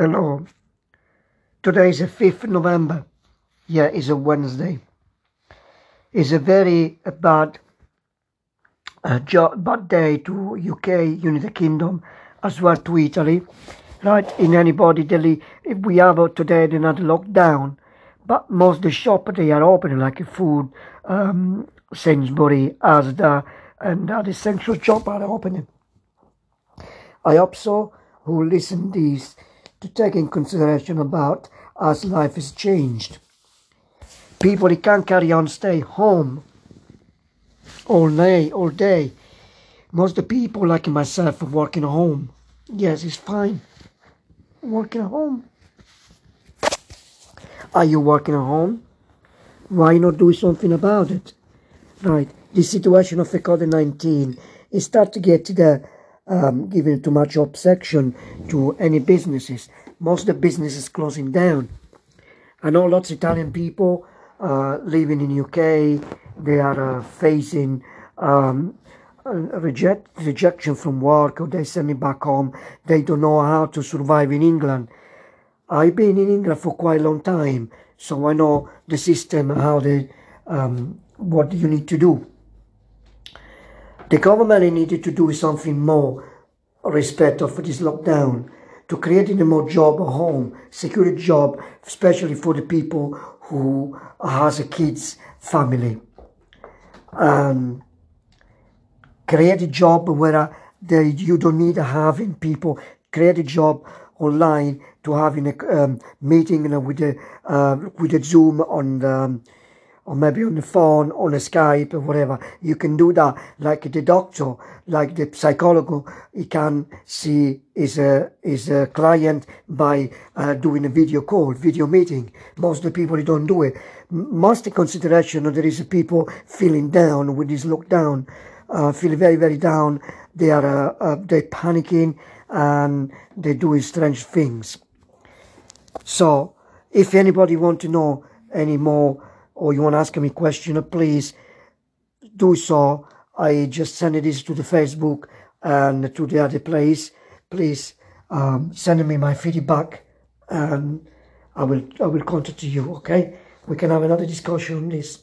Hello. Today is the 5th November. Yeah, it's a Wednesday. It's a very bad uh, jo- bad day to UK, United Kingdom, as well to Italy. Right, in anybody, Delhi, if we have today another lockdown, but most of the shop they are open, like food, um, Sainsbury, Asda, and other the essential shop are opening. I hope so who listen these to take in consideration about as life has changed. People they can't carry on stay home all day, all day. Most of the people like myself are working at home. Yes, it's fine. Working at home. Are you working at home? Why not do something about it? Right. The situation of the COVID-19 is start to get to the um, giving too much obsession to any businesses. Most of the businesses closing down. I know lots of Italian people uh, living in UK. They are uh, facing um, reject, rejection from work or they send me back home. They don't know how to survive in England. I've been in England for quite a long time, so I know the system, how they, um, what you need to do. The government needed to do something more respect of this lockdown to creating a more job at home, secure job, especially for the people who has a kids family. Um, create a job where they, you don't need having people create a job online to having a um, meeting you know, with a uh, with a Zoom on the, um, or maybe on the phone, on a Skype or whatever. You can do that like the doctor, like the psychologist, he can see his, uh, his uh, client by uh, doing a video call, video meeting. Most of the people don't do it. Most of consideration there is people feeling down with this lockdown, uh, feeling very, very down. They are, uh, uh, they're panicking and they're doing strange things. So if anybody want to know any more or you want to ask me a question, please do so. I just send this to the Facebook and to the other place. Please um, send me my feedback and I will I will contact you. Okay, we can have another discussion on this.